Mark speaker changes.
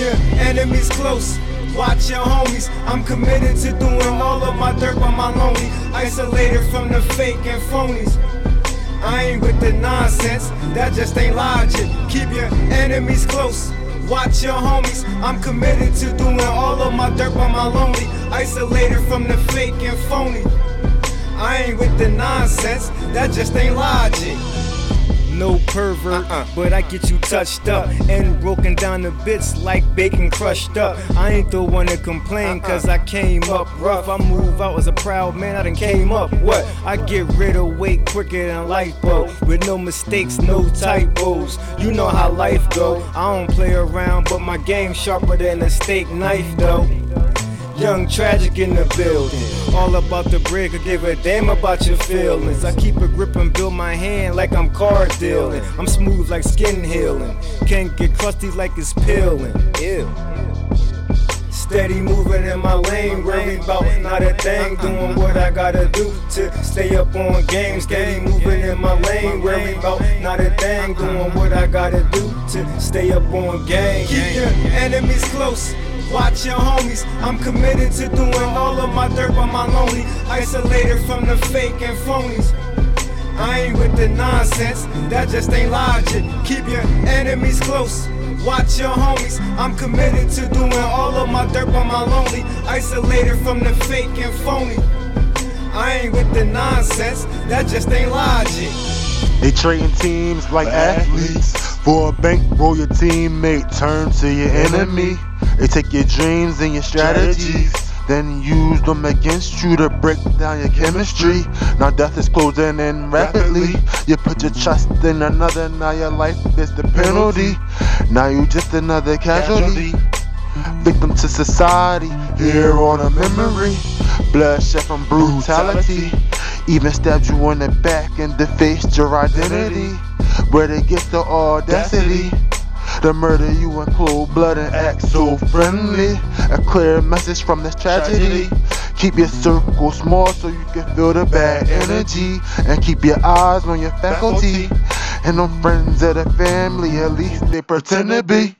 Speaker 1: enemies close. Watch your homies. I'm committed to doing all of my dirt by my lonely. Isolated from the fake and phonies. I ain't with the nonsense, that just ain't logic. Keep your enemies close. Watch your homies. I'm committed to doing all of my dirt by my lonely. Isolated from the fake and phony. I ain't with the nonsense, that just ain't logic. No pervert, uh-uh. but I get you touched up and broken down to bits like bacon crushed up. I ain't the one to complain, uh-uh. cause I came up rough. I move out as a proud man, I done came up. What? I get rid of weight quicker than bulb. With no mistakes, no typos. You know how life go. I don't play around, but my game sharper than a steak knife though. Yung Trajik in the building. All about the break, I give a damn about your feelings. I keep a grip and build my hand like I'm card dealing. I'm smooth like skin healing. Can't get crusty like it's peeling. Ew. Steady moving in my lane, worry about not a thing. Doing what I gotta do to stay up on game. Steady moving in my lane, worry about not a thing. Doing what I gotta do to stay up on game. Keep your enemies close. Watch your homies. I'm committed to doing all of my dirt by my lonely. Isolated from the fake and phonies. I ain't with the nonsense, that just ain't logic. Keep your enemies close. Watch your homies. I'm committed to doing all of my dirt by my lonely. Isolated from the fake and phony. I ain't with the nonsense, that just ain't logic.
Speaker 2: They trading teams like athletes. For a bank, roll your teammate, turn to your enemy. They take your dreams and your strategies, then use them against you to break down your chemistry. Now death is closing in rapidly. You put your trust in another, now your life is the penalty. Now you just another casualty. Victim to society, here on a memory. Bloodshed from brutality. Even stabbed you in the back and defaced your identity. Where they get the audacity the murder you in cold blood and act so friendly. A clear message from this tragedy. Keep your circle small so you can feel the bad energy. And keep your eyes on your faculty. And on friends of the family, at least they pretend to be.